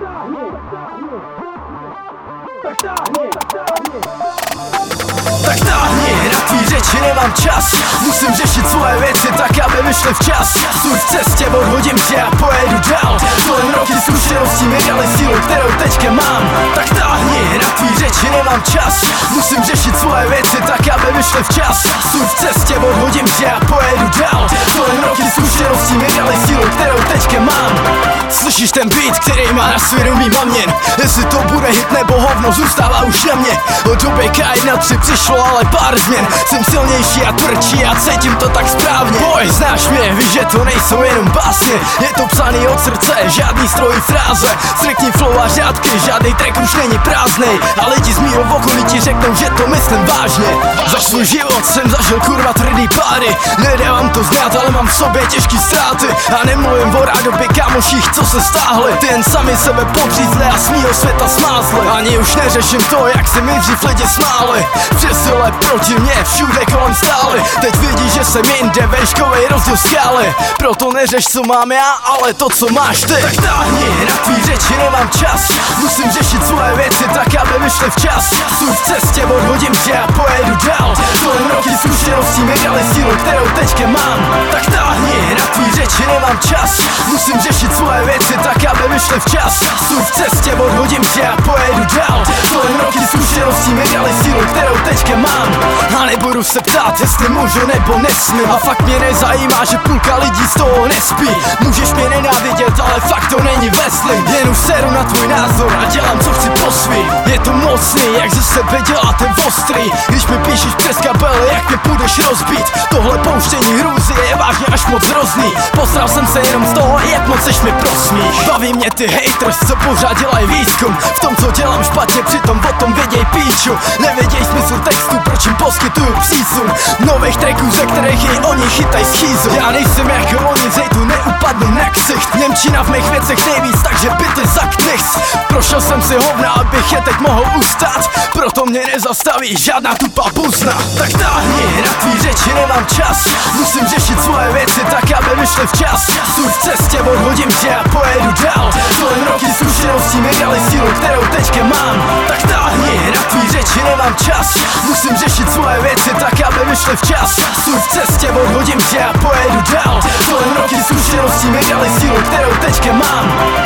Tak táhni, na tvý řeči nemám čas Musím řešit svoje věci tak, aby vyšly včas Jsou v cestě, odhodím tě a pojedu dál Kolem roky zkušeností mi dali sílu, kterou teďka mám Tak táhni, na tvý řeči nemám čas Musím řešit svoje věci tak, aby vyšly včas Jsou v cestě, odhodím tě a pojedu dál. Kolem roky zkušeností mi dali sílu, kterou teďka mám Slyšíš ten beat, který má na svědomí maměn? Jestli to bude hit nebo hovno, zůstává už na mě. Od doby K1 3 přišlo ale pár změn. Jsem silnější a tvrdší a cítím to tak správně. Boj, znáš mě, víš, že to nejsou jenom básně. Je to psaný od srdce, žádný stroj fráze. Striktní flow a řádky, žádný track už není prázdnej. A lidi z mýho okolí ti řeknou, že to myslím vážně. Za svůj život jsem zažil kurva tvrdý páry. Nedávám to znát, ale mám v sobě těžký ztráty. A nemluvím o rádoby kamoších, co se stáhli Ty jen sami sebe podřízli a smího světa smázli. Ani už neřeším to, jak se mi dřív lidi smáli. Přesile proti mě všude kolem stály Teď vidí, že jsem jinde, veškovej rozdíl skály. Proto neřeš, co mám já, ale to, co máš ty. Tak táhni, na tvý řeči nemám čas. Musím řešit svoje věci tak, aby vyšly včas. Jsou v cestě, odhodím tě a pojedu dál. Kolem roky zkušeností vyšly včas. Jsou v cestě, odhodím tě a pojedu dál. Kolem roky zkušeností mi dali sílu, kterou teďka mám. A nebudu se ptát, jestli můžu nebo nesmím. A fakt mě nezajímá, že půlka lidí z toho nespí. Můžeš mě nenávidět, ale fakt to není veslím Jen už seru na tvůj názor a dělám co chci po Je to mocný, jak ze sebe děláte ostrý. Když mi píšeš přes kabely, jak mě půjdeš rozbít? Tohle pouštění hrůzy je vážně až moc hrozný. Posral jsem se jenom z toho, jak moc seš mi prosmíš. Baví mě ty haters, co pořád dělají výzkum. V tom, co dělám špatně, přitom o tom věděj píču. Nevěděj smysl textu, proč jim poskytuju přísun Nových tracků, ze kterých i oni chytaj schýzu. Já nejsem jako oni, zejdu neupadnu na ksicht Němčina v mých věcech nejvíc, takže byty zaknich Prošel jsem si hovna, abych je teď mohl ustát Proto mě nezastaví žádná tupá buzna. Tak táhni, na nemám čas. Musím řešit svoje věci tak, aby vyšly včas. Jsou v cestě, odhodím tě a pojedu dál. Kolem roky zkušeností mi dali sílu, kterou teďka mám. Tak táhni, na tvý řeči nemám čas. Musím řešit svoje věci tak, aby vyšly včas. Jsou v cestě, odhodím tě a pojedu dál. Kolem roky zkušeností mi dali sílu, kterou teďka mám